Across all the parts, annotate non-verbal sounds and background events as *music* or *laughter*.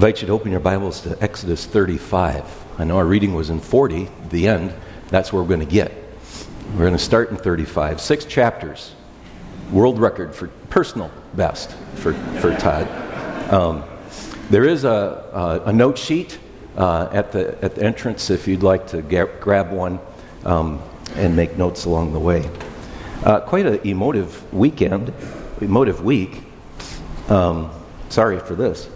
invite you to open your Bibles to Exodus 35. I know our reading was in 40, the end. That's where we're going to get. We're going to start in 35. Six chapters. World record for personal best for, for Todd. Um, there is a, a, a note sheet uh, at, the, at the entrance if you'd like to get, grab one um, and make notes along the way. Uh, quite an emotive weekend, emotive week. Um, sorry for this.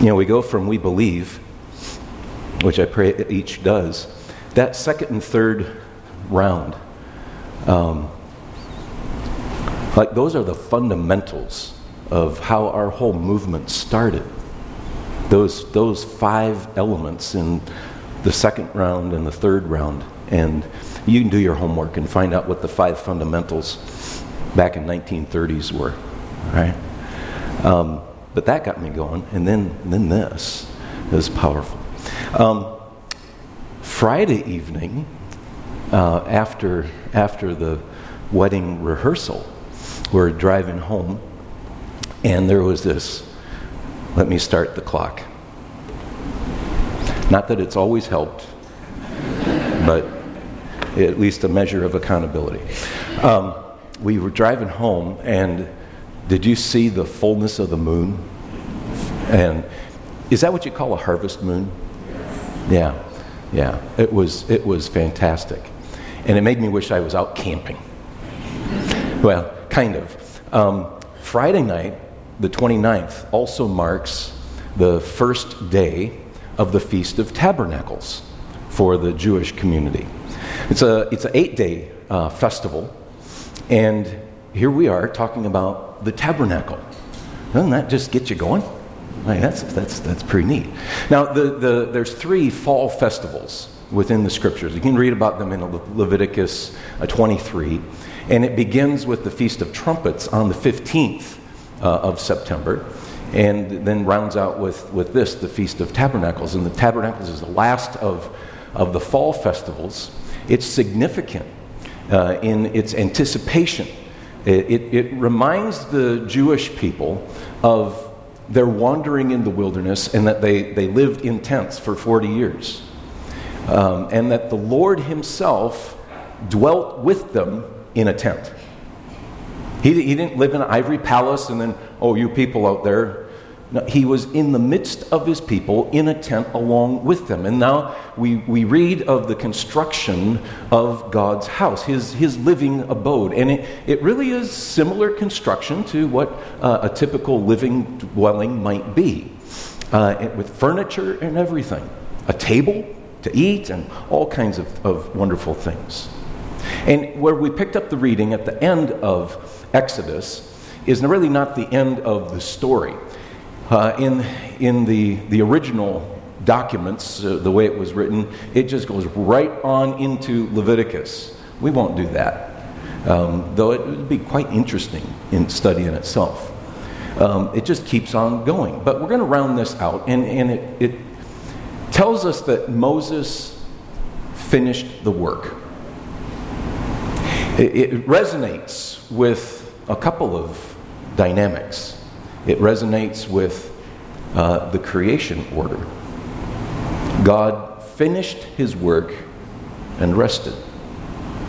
You know, we go from we believe, which I pray each does, that second and third round, um, like those are the fundamentals of how our whole movement started. Those, those five elements in the second round and the third round. And you can do your homework and find out what the five fundamentals back in 1930s were, right? Um, but that got me going. And then, then this is powerful. Um, Friday evening, uh, after, after the wedding rehearsal, we're driving home, and there was this let me start the clock. Not that it's always helped, but at least a measure of accountability. Um, we were driving home, and did you see the fullness of the moon? And is that what you call a harvest moon? Yeah, yeah. It was, it was fantastic. And it made me wish I was out camping. Well, kind of. Um, Friday night, the 29th, also marks the first day of the Feast of Tabernacles for the Jewish community. It's, a, it's an eight day uh, festival, and here we are talking about the tabernacle. Doesn't that just get you going? That's, that's, that's pretty neat. Now, the, the, there's three fall festivals within the scriptures. You can read about them in Leviticus uh, 23. And it begins with the Feast of Trumpets on the 15th uh, of September, and then rounds out with, with this, the Feast of Tabernacles. And the Tabernacles is the last of, of the fall festivals. It's significant uh, in its anticipation it, it, reminds the Jewish people of their wandering in the wilderness and that they, they lived in tents for 40 years. Um, and that the Lord Himself dwelt with them in a tent. He, he didn't live in an ivory palace and then, oh, you people out there, he was in the midst of his people in a tent along with them. And now we, we read of the construction of God's house, his, his living abode. And it, it really is similar construction to what uh, a typical living dwelling might be, uh, with furniture and everything a table to eat and all kinds of, of wonderful things. And where we picked up the reading at the end of Exodus is really not the end of the story. Uh, in in the, the original documents, uh, the way it was written, it just goes right on into Leviticus. We won't do that, um, though it would be quite interesting in study in itself. Um, it just keeps on going. But we're going to round this out, and, and it, it tells us that Moses finished the work. It, it resonates with a couple of dynamics it resonates with uh, the creation order. God finished his work and rested.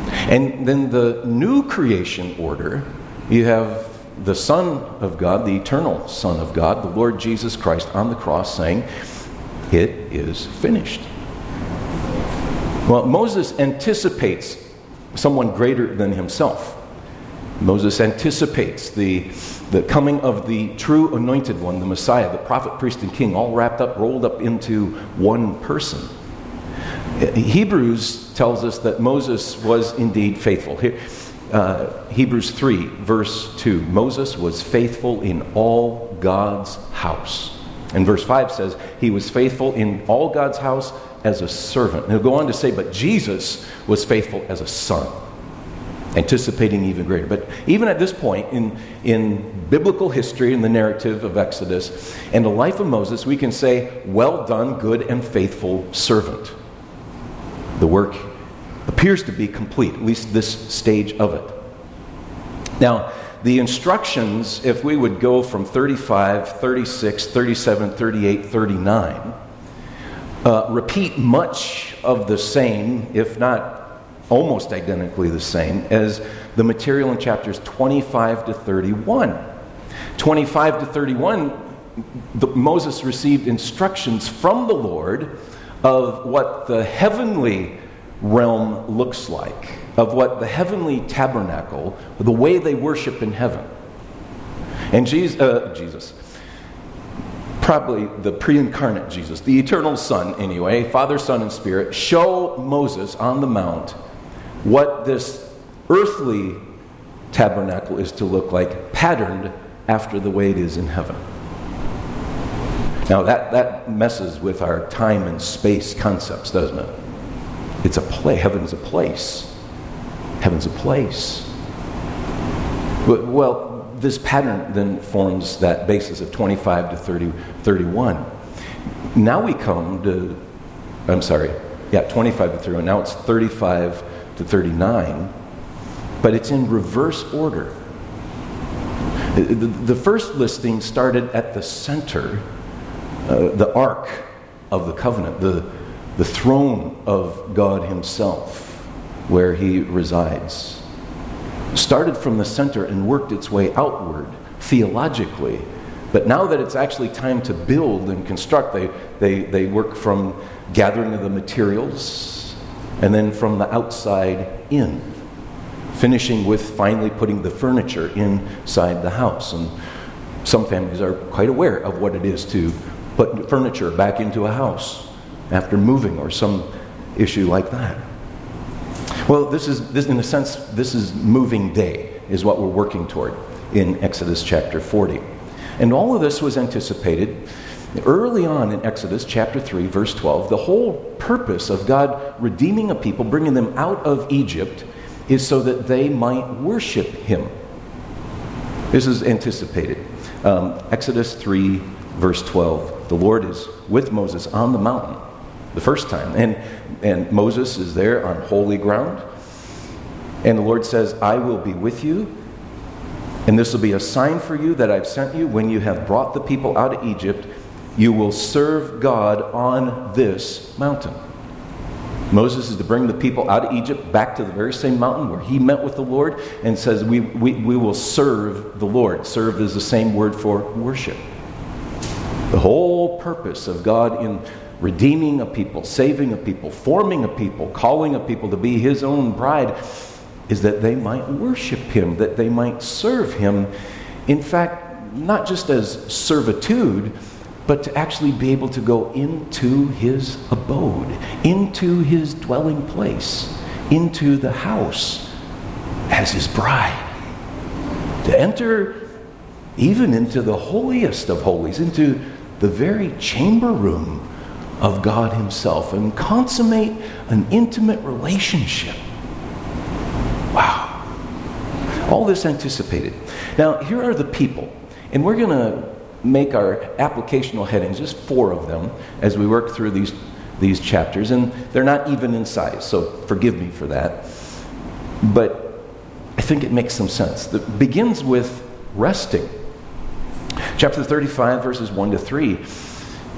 And then the new creation order, you have the Son of God, the eternal Son of God, the Lord Jesus Christ on the cross saying, It is finished. Well, Moses anticipates someone greater than himself. Moses anticipates the the coming of the true anointed one, the Messiah, the prophet, priest, and king, all wrapped up, rolled up into one person. Hebrews tells us that Moses was indeed faithful. Uh, Hebrews 3, verse 2 Moses was faithful in all God's house. And verse 5 says, He was faithful in all God's house as a servant. And he'll go on to say, But Jesus was faithful as a son anticipating even greater. But even at this point in, in biblical history, in the narrative of Exodus, and the life of Moses, we can say, Well done, good and faithful servant. The work appears to be complete, at least this stage of it. Now, the instructions, if we would go from 35, 36, 37, 38, 39, uh, repeat much of the same, if not almost identically the same, as the material in chapters 25 to 31. 25 to 31, the, Moses received instructions from the Lord of what the heavenly realm looks like, of what the heavenly tabernacle, the way they worship in heaven. And Jesus, uh, Jesus probably the pre incarnate Jesus, the eternal Son, anyway, Father, Son, and Spirit, show Moses on the Mount what this earthly tabernacle is to look like, patterned after the way it is in heaven. Now, that, that messes with our time and space concepts, doesn't it? It's a place. Heaven's a place. Heaven's a place. But, Well, this pattern then forms that basis of 25 to 30, 31. Now we come to, I'm sorry, yeah, 25 to 31. Now it's 35 to 39, but it's in reverse order. The, first listing started at the center, uh, the ark of the covenant, the, the throne of God Himself, where He resides started from the center and worked its way outward theologically. But now that it's actually time to build and construct, they, they, they work from gathering of the materials and then from the outside in, finishing with finally putting the furniture inside the house. And some families are quite aware of what it is to put furniture back into a house after moving or some issue like that. Well, this is, this, in a sense, this is moving day, is what we're working toward in Exodus chapter 40. And all of this was anticipated early on in Exodus chapter 3, verse 12. The whole purpose of God redeeming a people, bringing them out of Egypt, is so that they might worship Him. This is anticipated. Um, Exodus 3, verse 12. The Lord is with Moses on the mountain the first time. And, and Moses is there on holy ground. And the Lord says, I will be with you. And this will be a sign for you that I've sent you. When you have brought the people out of Egypt, you will serve God on this mountain. Moses is to bring the people out of Egypt back to the very same mountain where he met with the Lord and says, We, we, we will serve the Lord. Serve is the same word for worship. The whole purpose of God in redeeming a people, saving a people, forming a people, calling a people to be his own bride, is that they might worship him, that they might serve him. In fact, not just as servitude, but to actually be able to go into his abode, into his dwelling place, into the house as his bride. To enter even into the holiest of holies, into the very chamber room of God Himself and consummate an intimate relationship. Wow. All this anticipated. Now, here are the people, and we're going to make our applicational headings, just four of them, as we work through these, these chapters, and they're not even in size, so forgive me for that. But I think it makes some sense. It begins with resting. Chapter 35, verses 1 to 3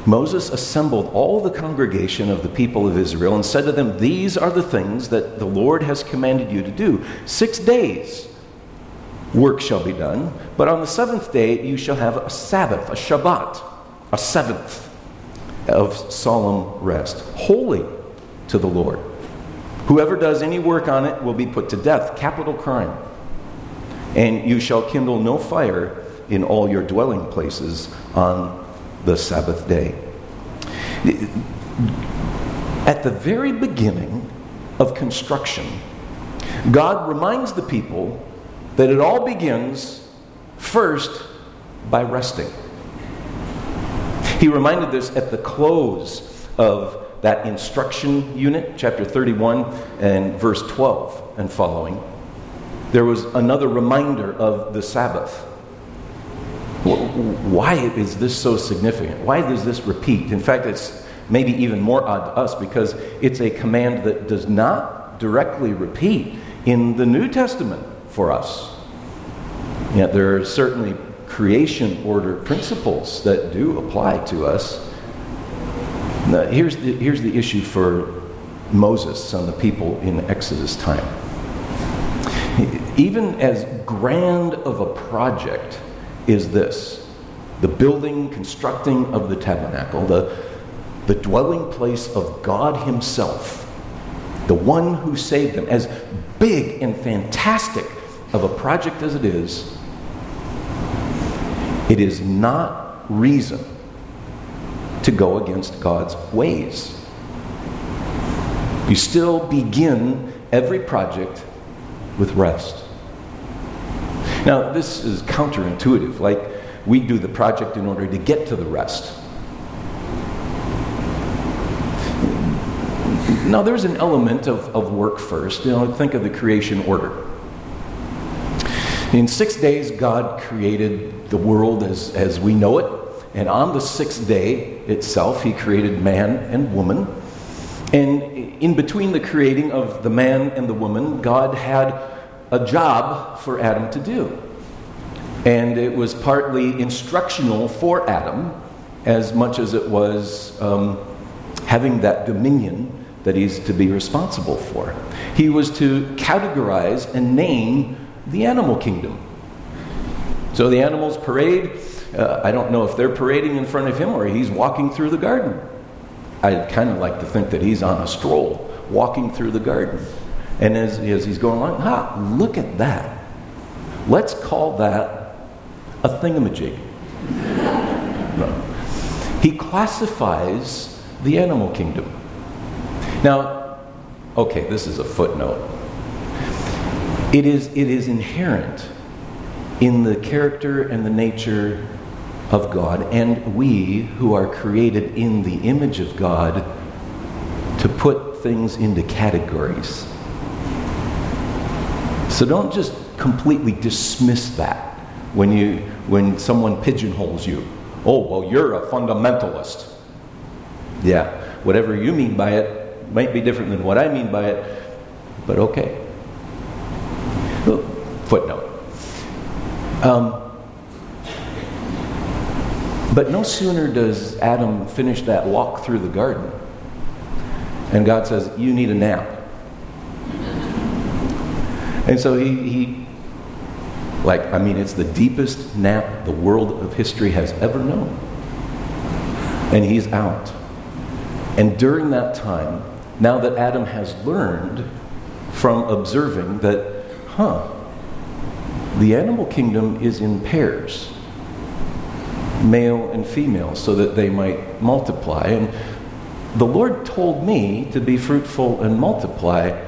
Moses assembled all the congregation of the people of Israel and said to them, These are the things that the Lord has commanded you to do. Six days work shall be done, but on the seventh day you shall have a Sabbath, a Shabbat, a seventh of solemn rest, holy to the Lord. Whoever does any work on it will be put to death, capital crime. And you shall kindle no fire in all your dwelling places on the Sabbath day. At the very beginning of construction, God reminds the people that it all begins first by resting. He reminded this at the close of that instruction unit, chapter 31 and verse 12 and following. There was another reminder of the Sabbath. Why is this so significant? Why does this repeat? In fact, it's maybe even more odd to us because it's a command that does not directly repeat in the New Testament for us. Yet there are certainly creation order principles that do apply to us. Now, here's, the, here's the issue for Moses and the people in Exodus time. Even as grand of a project is this the building, constructing of the tabernacle, the, the dwelling place of God Himself, the one who saved them, as big and fantastic of a project as it is, it is not reason to go against God's ways. You still begin every project with rest. Now, this is counterintuitive. Like, we do the project in order to get to the rest. Now, there's an element of, of work first. You know, think of the creation order. In six days, God created the world as, as we know it. And on the sixth day itself, He created man and woman. And in between the creating of the man and the woman, God had a job for Adam to do. And it was partly instructional for Adam, as much as it was um, having that dominion that he's to be responsible for. He was to categorize and name the animal kingdom. So the animals parade. Uh, I don't know if they're parading in front of him or he's walking through the garden. I'd kind of like to think that he's on a stroll, walking through the garden. And as, as he's going along, ha, look at that. Let's call that a thingamajig. *laughs* no. He classifies the animal kingdom. Now, okay, this is a footnote. It is, it is inherent in the character and the nature of God, and we who are created in the image of God to put things into categories. So don't just completely dismiss that when, you, when someone pigeonholes you. Oh, well, you're a fundamentalist. Yeah, whatever you mean by it might be different than what I mean by it, but okay footnote. Um, but no sooner does Adam finish that walk through the garden, and God says, You need a nap. And so he, he, like, I mean, it's the deepest nap the world of history has ever known. And he's out. And during that time, now that Adam has learned from observing that, huh, the animal kingdom is in pairs, male and female, so that they might multiply. And the Lord told me to be fruitful and multiply.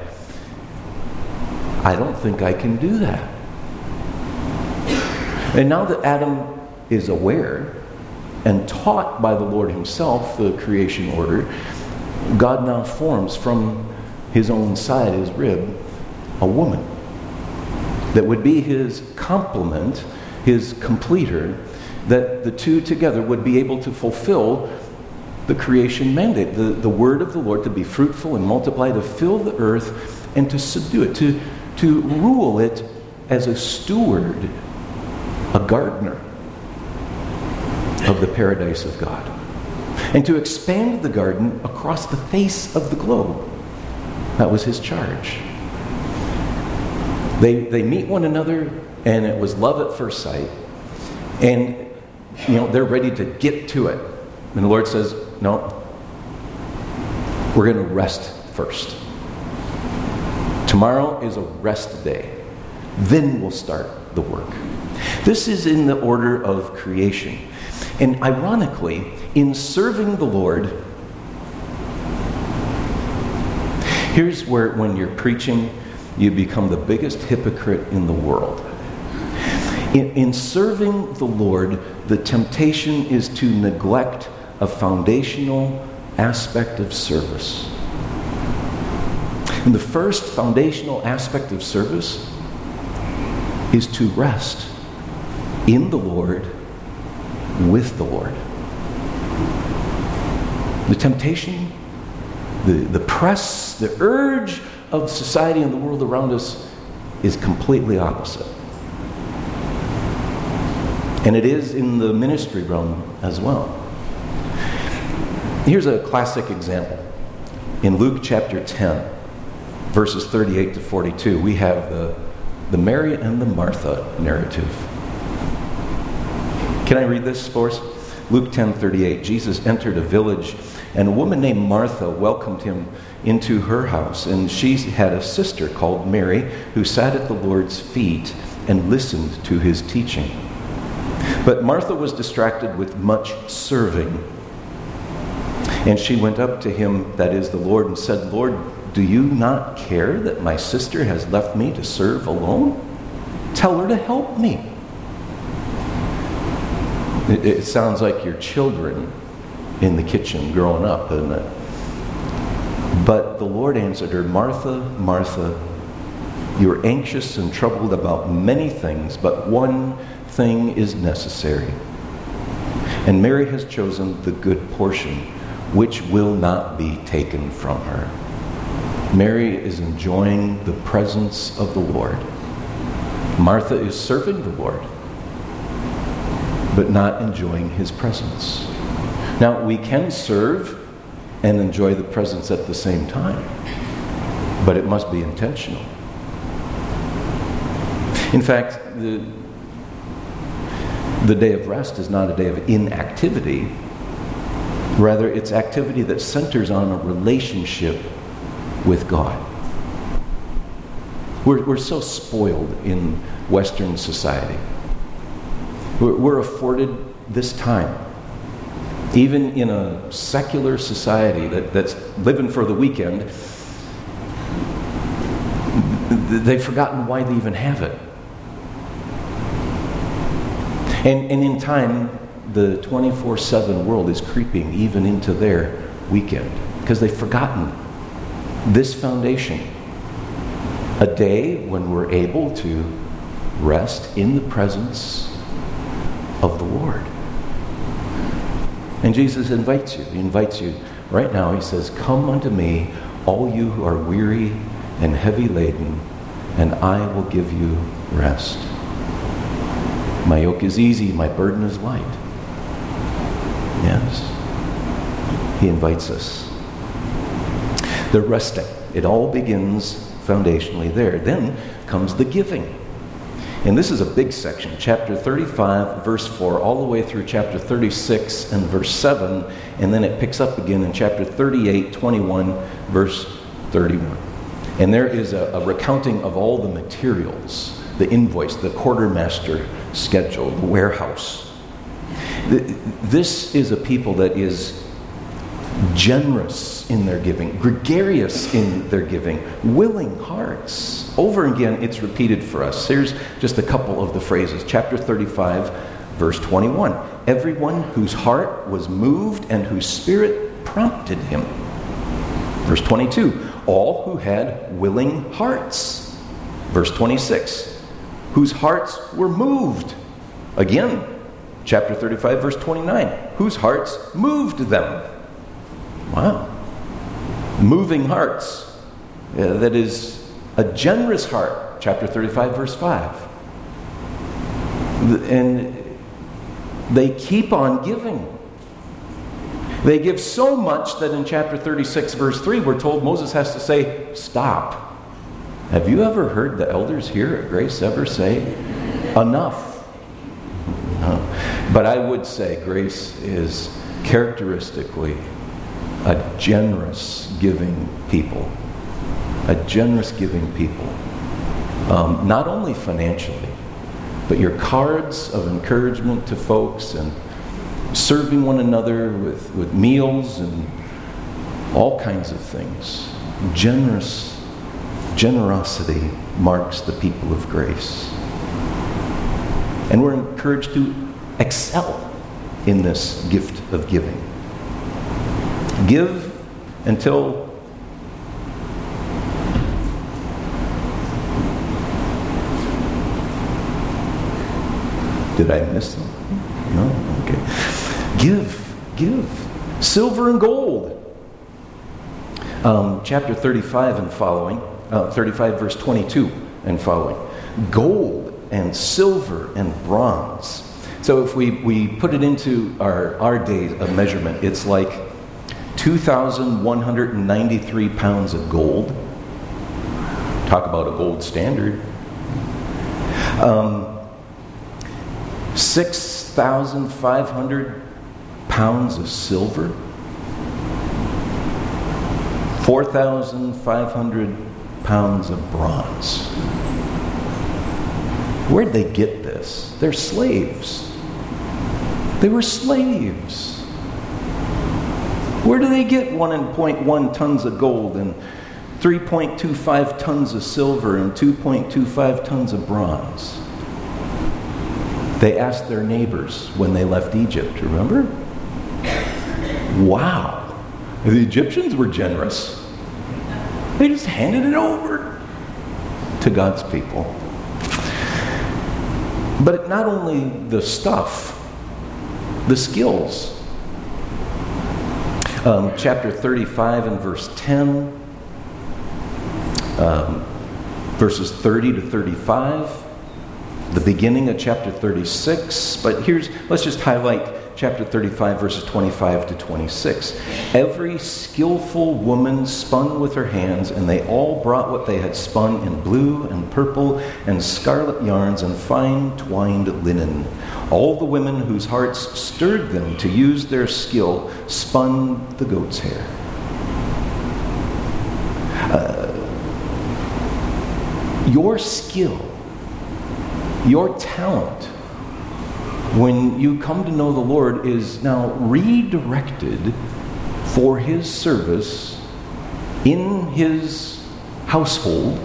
I don't think I can do that. And now that Adam is aware and taught by the Lord Himself the creation order, God now forms from His own side, His rib, a woman that would be his complement, his completer, that the two together would be able to fulfill the creation mandate, the, the word of the Lord to be fruitful and multiply, to fill the earth and to subdue it, to, to rule it as a steward, a gardener of the paradise of God, and to expand the garden across the face of the globe. That was his charge. They, they meet one another, and it was love at first sight. And, you know, they're ready to get to it. And the Lord says, No, we're going to rest first. Tomorrow is a rest day. Then we'll start the work. This is in the order of creation. And ironically, in serving the Lord, here's where when you're preaching, you become the biggest hypocrite in the world. In, in, serving the Lord, the temptation is to neglect a foundational aspect of service. And the first foundational aspect of service is to rest in the Lord with the Lord. The temptation, the, the press, the urge of society and the world around us is completely opposite. And it is in the ministry realm as well. Here's a classic example. In Luke chapter 10, verses 38 to 42, we have the, the Mary and the Martha narrative. Can I read this for us? Luke 10 38. Jesus entered a village, and a woman named Martha welcomed him into her house. And she had a sister called Mary who sat at the Lord's feet and listened to his teaching. But Martha was distracted with much serving. And she went up to him, that is the Lord, and said, Lord, do you not care that my sister has left me to serve alone? Tell her to help me. It, it sounds like your children in the kitchen growing up, doesn't it? But the Lord answered her, Martha, Martha, you're anxious and troubled about many things, but one thing is necessary. And Mary has chosen the good portion, which will not be taken from her. Mary is enjoying the presence of the Lord. Martha is serving the Lord, but not enjoying his presence. Now, we can serve and enjoy the presence at the same time, but it must be intentional. In fact, the, the day of rest is not a day of inactivity. Rather, it's activity that centers on a relationship with God. We're, we're so spoiled in Western society. We're, we're afforded this time. Even in a secular society that, that's living for the weekend, they've forgotten why they even have it. And, and in time, the 24 7 world is creeping even into their weekend because they've forgotten this foundation. A day when we're able to rest in the presence of the Lord. And Jesus invites you. He invites you right now. He says, Come unto me, all you who are weary and heavy laden, and I will give you rest. My yoke is easy, my burden is light. Yes. He invites us. The resting. It all begins foundationally there. Then comes the giving. And this is a big section, chapter 35, verse 4, all the way through chapter 36 and verse 7, and then it picks up again in chapter 38, 21, verse 31. And there is a, a recounting of all the materials the invoice, the quartermaster schedule, the warehouse. This is a people that is generous in their giving, gregarious in their giving, willing hearts. Over again, it's repeated for us. Here's just a couple of the phrases. Chapter 35, verse 21. Everyone whose heart was moved and whose spirit prompted him. Verse 22. All who had willing hearts. Verse 26 whose hearts were moved. Again, chapter 35, verse 29, whose hearts moved them. Wow. Moving hearts. Yeah, that is a generous heart, chapter 35, verse 5. And they keep on giving. They give so much that in chapter 36, verse 3, we're told Moses has to say, Stop. Have you ever heard the elders here at Grace ever say, enough? But I would say Grace is characteristically a generous giving people. A generous giving people. Um, not only financially, but your cards of encouragement to folks and serving one another with, with meals and all kinds of things. Generous Generosity marks the people of grace. And we're encouraged to excel in this gift of giving. Give until Did I miss something? No? Okay. Give, give. Silver and gold. Um, chapter 35 and following uh, 35, verse 22 and following. Gold and silver and bronze, So if we, we put it into our, our days of measurement, it's like 2,193 pounds of gold. Talk about a gold standard. Um, 6,500 pounds of silver. 4,500 pounds of bronze. Where'd they get this? They're slaves. They were slaves. Where do they get 1.1 tons of gold and 3.25 tons of silver and 2.25 tons of bronze? They asked their neighbors when they left Egypt, remember? Wow. The Egyptians were generous. They just handed it over to God's people. But not only the stuff, the skills. Um, chapter 35 and verse 10, um, verses 30 to 35, the beginning of chapter 36. But here's, let's just highlight chapter 35, verses 25 to 26. Every skillful woman spun with her hands, and they all brought what they had spun in blue and purple and scarlet yarns and fine twined linen. All the women whose hearts stirred them to use their skill spun the goat's hair. Uh, your skill, your talent, when you come to know the Lord, is now redirected for His service in His household,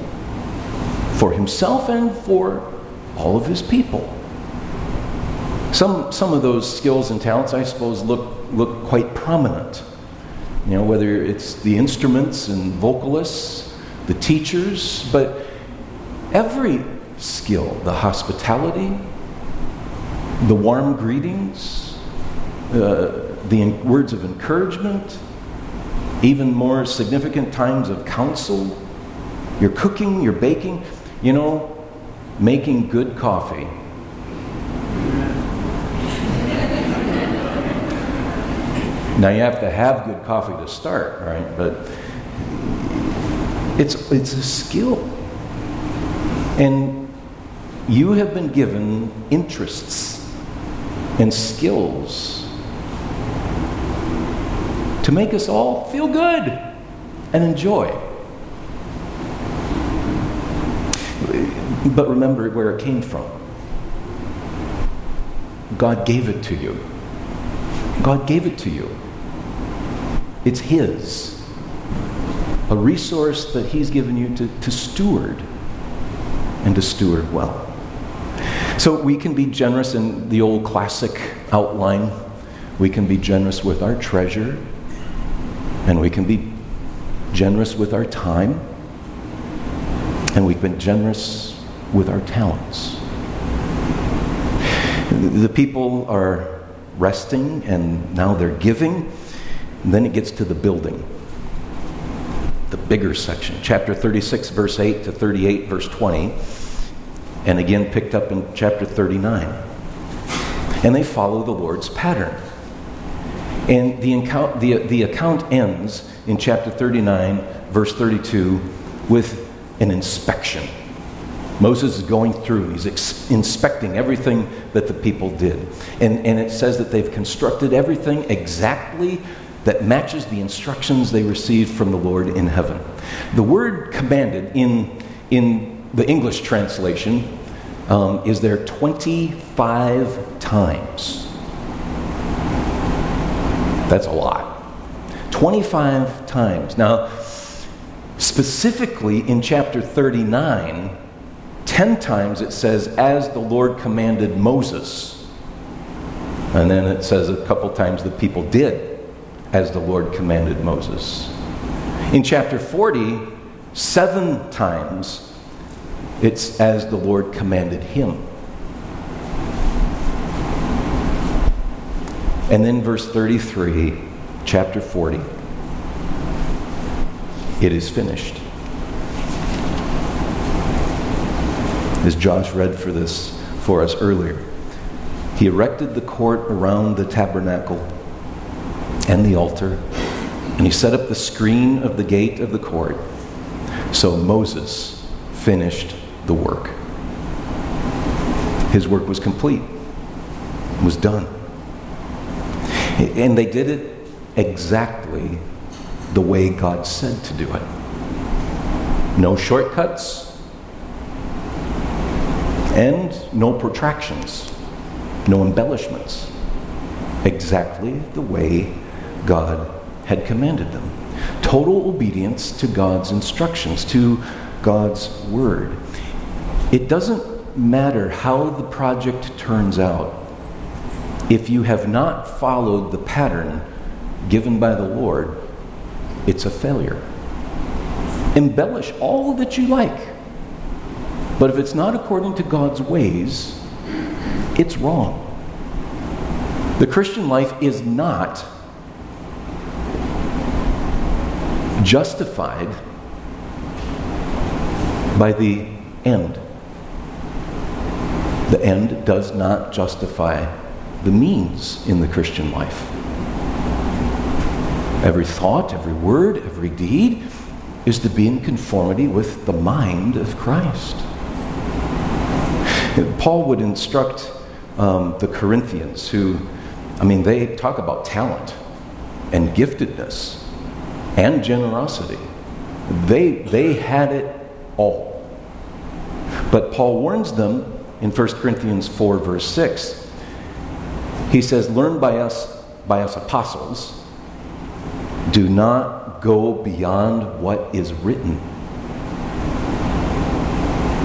for Himself and for all of His people. Some, some of those skills and talents, I suppose, look, look quite prominent. You know, whether it's the instruments and vocalists, the teachers, but every skill, the hospitality, the warm greetings, uh, the words of encouragement, even more significant times of counsel, your cooking, your baking, you know, making good coffee. Now you have to have good coffee to start, right? But it's it's a skill. And you have been given interests and skills to make us all feel good and enjoy. But remember where it came from. God gave it to you. God gave it to you. It's His. A resource that He's given you to, to steward and to steward well. So we can be generous in the old classic outline. We can be generous with our treasure, and we can be generous with our time, and we've been generous with our talents. The people are resting, and now they're giving. And then it gets to the building, the bigger section, chapter 36, verse 8 to 38, verse 20 and again picked up in chapter 39. And they follow the Lord's pattern. And the account, the, the account ends in chapter 39, verse 32, with an inspection. Moses is going through, he's ex- inspecting everything that the people did. And, and it says that they've constructed everything exactly that matches the instructions they received from the Lord in heaven. The word commanded in, in the English translation um, is there 25 times. That's a lot. 25 times. Now, specifically in chapter 39, 10 times it says, as the Lord commanded Moses. And then it says a couple times the people did as the Lord commanded Moses. In chapter 40, seven times it's as the Lord commanded him. And then verse 33, chapter 40. It is finished. As Josh read for this for us earlier. He erected the court around the tabernacle and the altar, and he set up the screen of the gate of the court. So Moses finished the work. His work was complete, was done. And they did it exactly the way God said to do it. No shortcuts and no protractions, no embellishments. Exactly the way God had commanded them. Total obedience to God's instructions, to God's word. It doesn't matter how the project turns out if you have not followed the pattern given by the Lord, it's a failure. Embellish all that you like. But if it's not according to God's ways, it's wrong. The Christian life is not justified by the end. The end does not justify the means in the Christian life. Every thought, every word, every deed is to be in conformity with the mind of Christ. Paul would instruct um, the Corinthians, who, I mean, they talk about talent and giftedness and generosity. They, they had it all. But Paul warns them in 1 Corinthians 4, verse 6 he says, Learn by us, by us apostles. Do not go beyond what is written.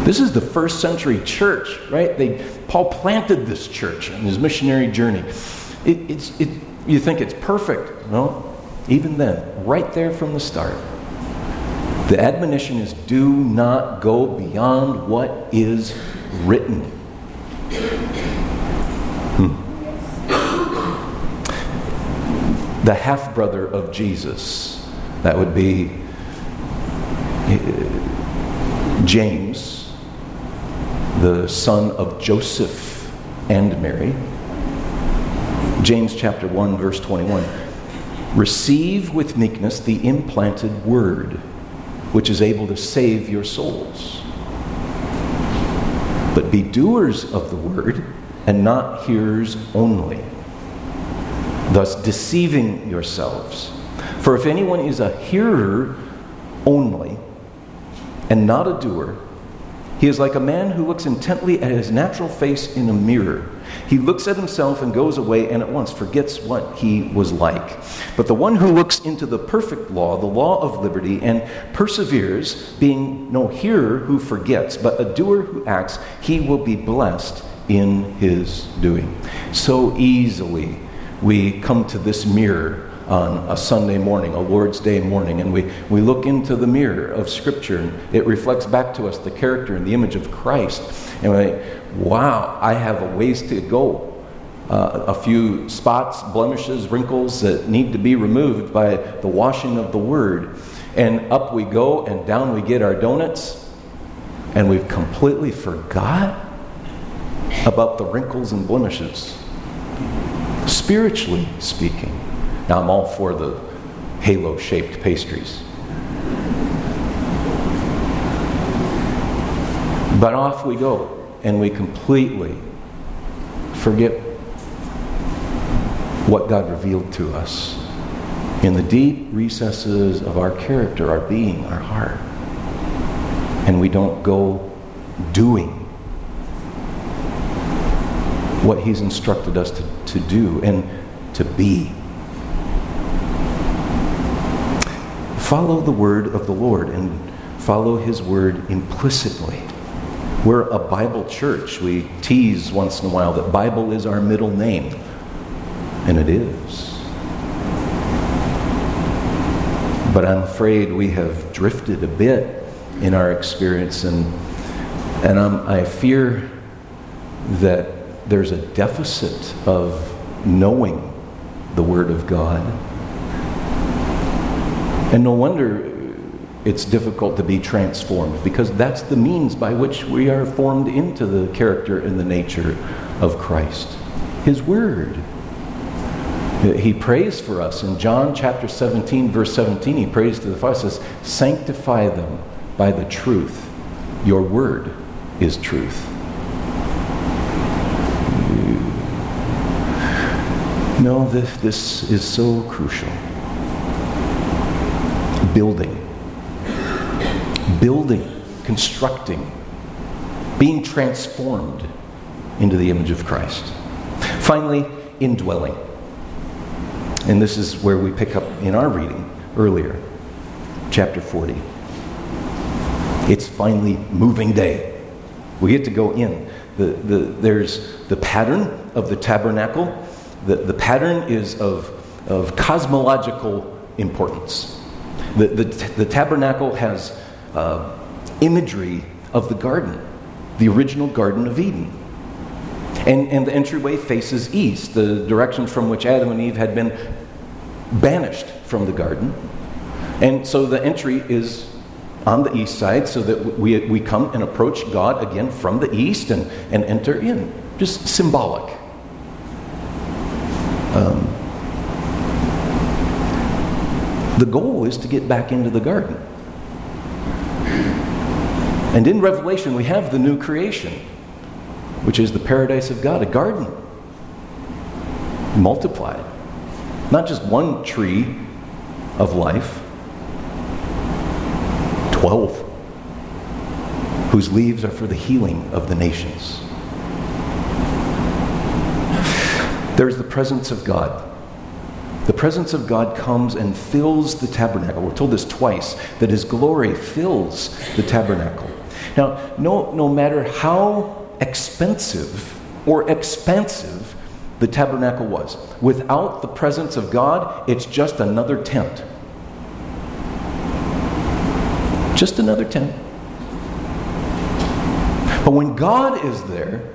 This is the first century church, right? They, Paul planted this church in his missionary journey. It, it's, it, you think it's perfect. No, even then, right there from the start, the admonition is do not go beyond what is written. the half brother of Jesus. That would be uh, James, the son of Joseph and Mary. James chapter 1, verse 21. Receive with meekness the implanted word, which is able to save your souls. But be doers of the word and not hearers only thus deceiving yourselves. For if anyone is a hearer only and not a doer, he is like a man who looks intently at his natural face in a mirror. He looks at himself and goes away and at once forgets what he was like. But the one who looks into the perfect law, the law of liberty, and perseveres, being no hearer who forgets, but a doer who acts, he will be blessed in his doing. So easily we come to this mirror on a Sunday morning, a Lord's Day morning, and we, we look into the mirror of Scripture, and it reflects back to us the character and the image of Christ. And we like, wow, I have a ways to go. Uh, a few spots, blemishes, wrinkles that need to be removed by the washing of the Word. And up we go, and down we get our donuts, and we've completely forgot about the wrinkles and blemishes spiritually speaking. Now, I'm all for the halo shaped pastries. But off we go, and we completely forget what God revealed to us in the deep recesses of our character, our being, our heart. And we don't go doing what He's instructed us to, to do and to be. Follow the word of the Lord and follow His word implicitly. We're a Bible church. We tease once in a while that Bible is our middle name, and it is. But I'm afraid we have drifted a bit in our experience, and, and I fear that there's a deficit of knowing the Word of God. And no wonder it's difficult to be transformed because that's the means by which we are formed into the character and the nature of Christ. His Word. He prays for us. In John chapter 17, verse 17, he prays to the Father, says, Sanctify them by the truth. Your word is truth. No, this, this is so crucial. Building. Building, constructing, being transformed into the image of Christ. Finally, indwelling. And this is where we pick up in our reading earlier, chapter 40. It's finally moving day. We get to go in. The, the, there's the pattern of the tabernacle. The, the pattern is of, of cosmological importance. The, the, the tabernacle has uh, imagery of the garden, the original Garden of Eden. And, and the entryway faces east, the direction from which Adam and Eve had been banished from the garden. And so the entry is on the east side so that we, we come and approach God again from the east and, and enter in. Just symbolic. Um, the goal is to get back into the garden. And in Revelation, we have the new creation which is the paradise of God, a garden multiplied. Not just one tree of life, 12, whose leaves are for the healing of the nations. There's the presence of God. The presence of God comes and fills the tabernacle. We're told this twice that His glory fills the tabernacle. Now, no, no matter how expensive or expansive the tabernacle was. Without the presence of God, it's just another tent. Just another tent. But when God is there,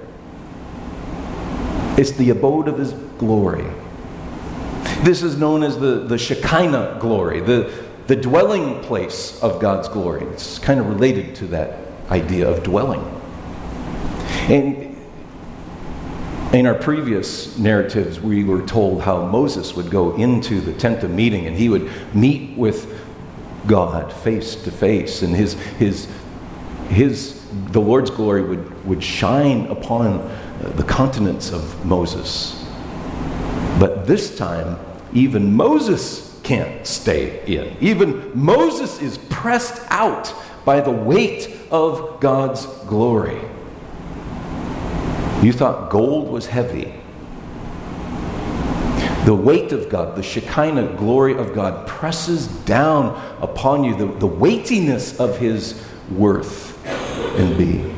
it's the abode of his glory. This is known as the, the Shekinah glory, the, the dwelling place of God's glory. It's kind of related to that idea of dwelling. And in our previous narratives, we were told how Moses would go into the tent of meeting and he would meet with God face to face, and his, his, his, the Lord's glory would, would shine upon the countenance of Moses. But this time, even Moses can't stay in. Even Moses is pressed out by the weight of God's glory. You thought gold was heavy. The weight of God, the Shekinah glory of God, presses down upon you the, the weightiness of His worth and being.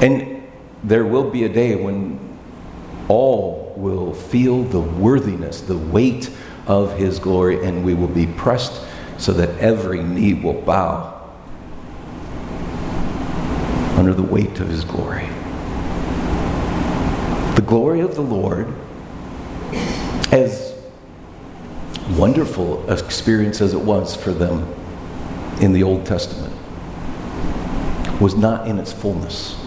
And there will be a day when all will feel the worthiness, the weight of His glory, and we will be pressed so that every knee will bow under the weight of His glory the glory of the Lord, as wonderful experience as it was for them in the Old Testament, was not in its fullness.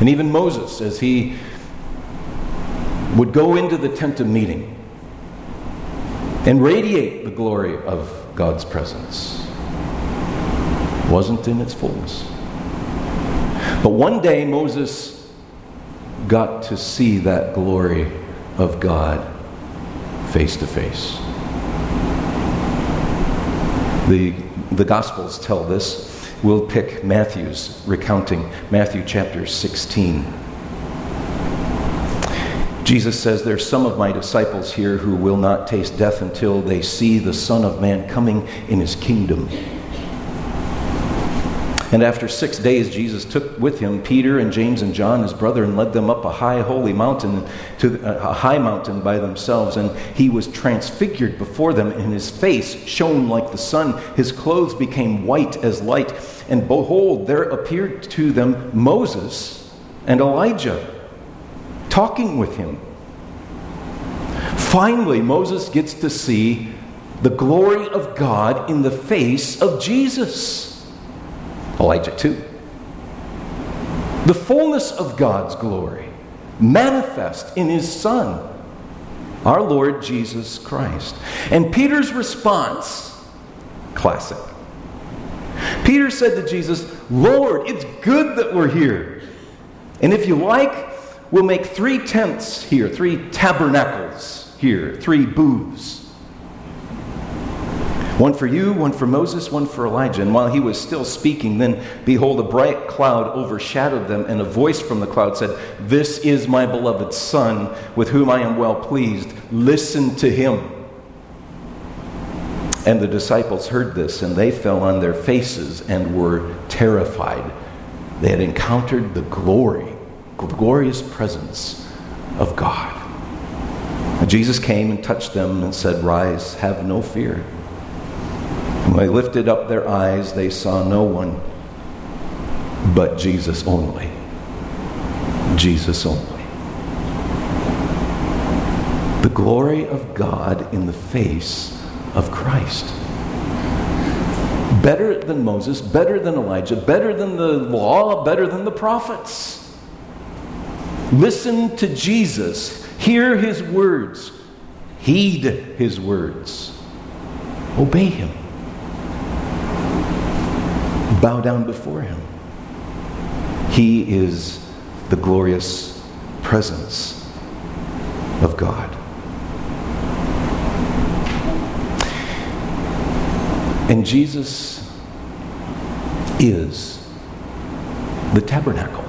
And even Moses, as he would go into the tent of meeting and radiate the glory of God's presence, wasn't in its fullness. But one day Moses got to see that glory of God face to face. The, the Gospels tell this. We'll pick Matthew's recounting, Matthew chapter 16. Jesus says, There's some of my disciples here who will not taste death until they see the Son of Man coming in his kingdom. And after six days, Jesus took with him Peter and James and John, his brother, and led them up a high holy mountain, to uh, a high mountain by themselves. And he was transfigured before them, and his face shone like the sun. His clothes became white as light. And behold, there appeared to them Moses and Elijah talking with him. Finally, Moses gets to see the glory of God in the face of Jesus. Elijah too. The fullness of God's glory manifest in his Son, our Lord Jesus Christ. And Peter's response, classic. Peter said to Jesus, Lord, it's good that we're here. And if you like, we'll make three tents here, three tabernacles here, three booths. One for you, one for Moses, one for Elijah. And while he was still speaking, then behold, a bright cloud overshadowed them, and a voice from the cloud said, This is my beloved Son, with whom I am well pleased. Listen to him. And the disciples heard this, and they fell on their faces and were terrified. They had encountered the glory, glorious presence of God. And Jesus came and touched them and said, Rise, have no fear. When they lifted up their eyes, they saw no one but Jesus only. Jesus only. The glory of God in the face of Christ. Better than Moses, better than Elijah, better than the law, better than the prophets. Listen to Jesus, hear his words, heed his words, obey him, bow down before him. He is the glorious presence of God. And Jesus is the tabernacle.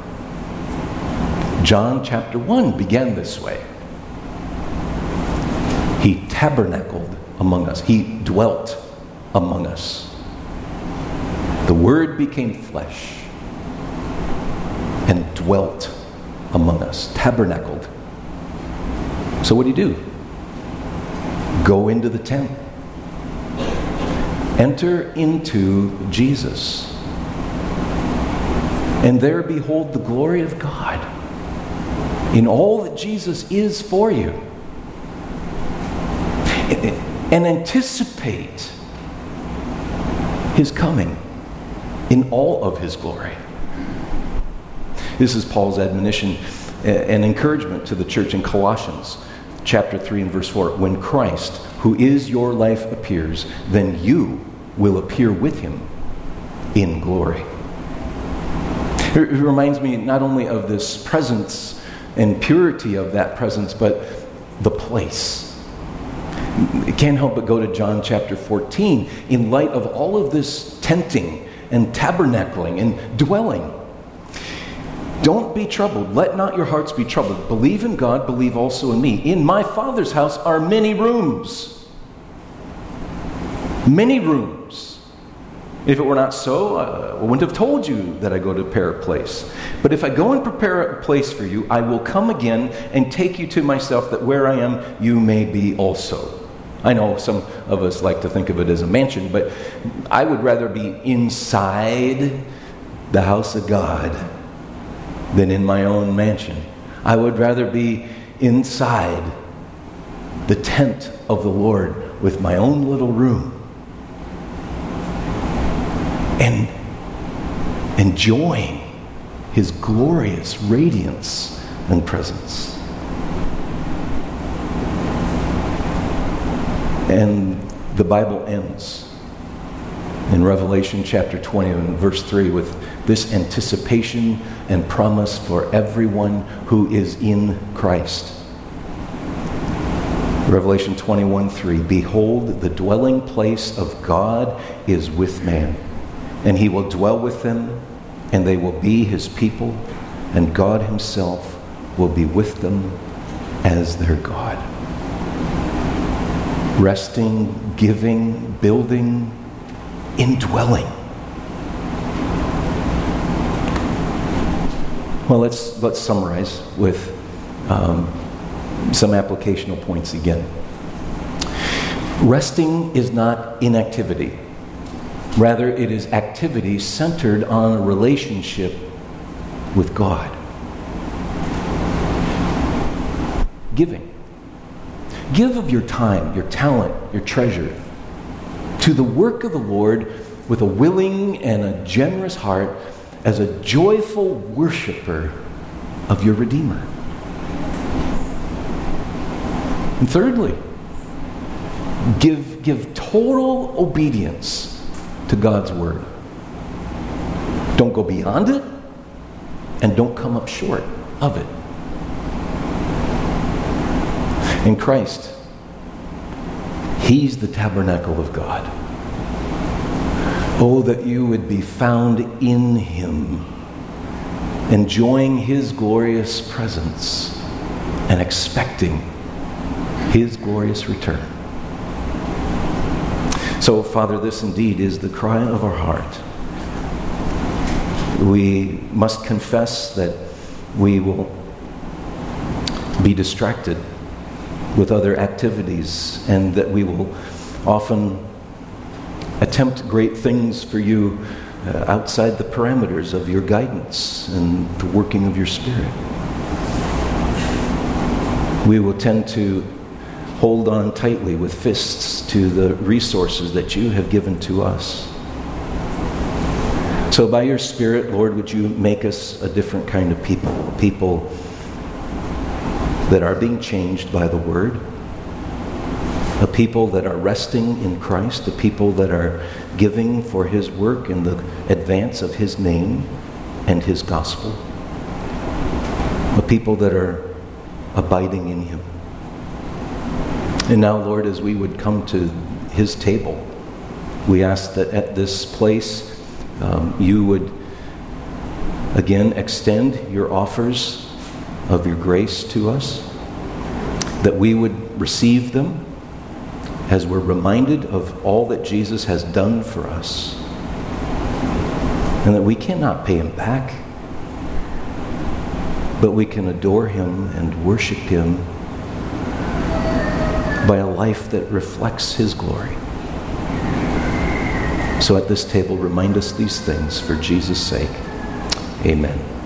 John chapter 1 began this way. He tabernacled among us, He dwelt among us. The Word became flesh and dwelt among us, tabernacled. So, what do you do? Go into the tent Enter into Jesus. And there behold the glory of God in all that Jesus is for you. And anticipate his coming in all of his glory. This is Paul's admonition eh, and encouragement to the church in Colossians chapter 3 and verse 4. When Christ, who is your life, appears, then you will appear with him in glory. It reminds me not only of this presence and purity of that presence, but the place. It can't help but go to John chapter 14 in light of all of this tenting and tabernacling and dwelling. Don't be troubled. Let not your hearts be troubled. Believe in God, believe also in me. In my Father's house are many rooms. Many rooms. If it were not so, I wouldn't have told you that I go to prepare a place. But if I go and prepare a place for you, I will come again and take you to myself, that where I am, you may be also. I know some of us like to think of it as a mansion, but I would rather be inside the house of God than in my own mansion. I would rather be inside the tent of the Lord with my own little room and enjoying his glorious radiance and presence. And the Bible ends in Revelation chapter 20 and verse 3 with this anticipation and promise for everyone who is in Christ. Revelation 21 3 Behold, the dwelling place of God is with man and he will dwell with them, and they will be his people, and God himself will be with them as their God. Resting, giving, building, indwelling. Well, let's, let's summarize with um, some applicational points again. Resting is not inactivity. Rather, it is activity centered on a relationship with God. Giving. Give of your time, your talent, your treasure to the work of the Lord with a willing and a generous heart as a joyful worshiper of your Redeemer. And thirdly, give, give total obedience to God's word. Don't go beyond it, and don't come up short of it. In Christ, He's the tabernacle of God. Oh, that you would be found in Him, enjoying His glorious presence and expecting His glorious return. So, Father, this indeed is the cry of our heart. We must confess that we will be distracted with other activities and that we will often attempt great things for you uh, outside the parameters of your guidance and the working of your Spirit. We will tend to hold on tightly with fists to the resources that you have given to us. So, by your Spirit, Lord, would you make us a different kind of people? People that are being changed by the Word, a people that are resting in Christ, a people that are giving for His work in the advance of His name and His gospel, a people that are abiding in Him. And now, Lord, as we would come to His table, we ask that at this place um, you would again extend your offers of your grace to us, that we would receive them as we're reminded of all that Jesus has done for us, and that we cannot pay him back, but we can adore him and worship him by a life that reflects his glory. So at this table, remind us these things for Jesus' sake. Amen.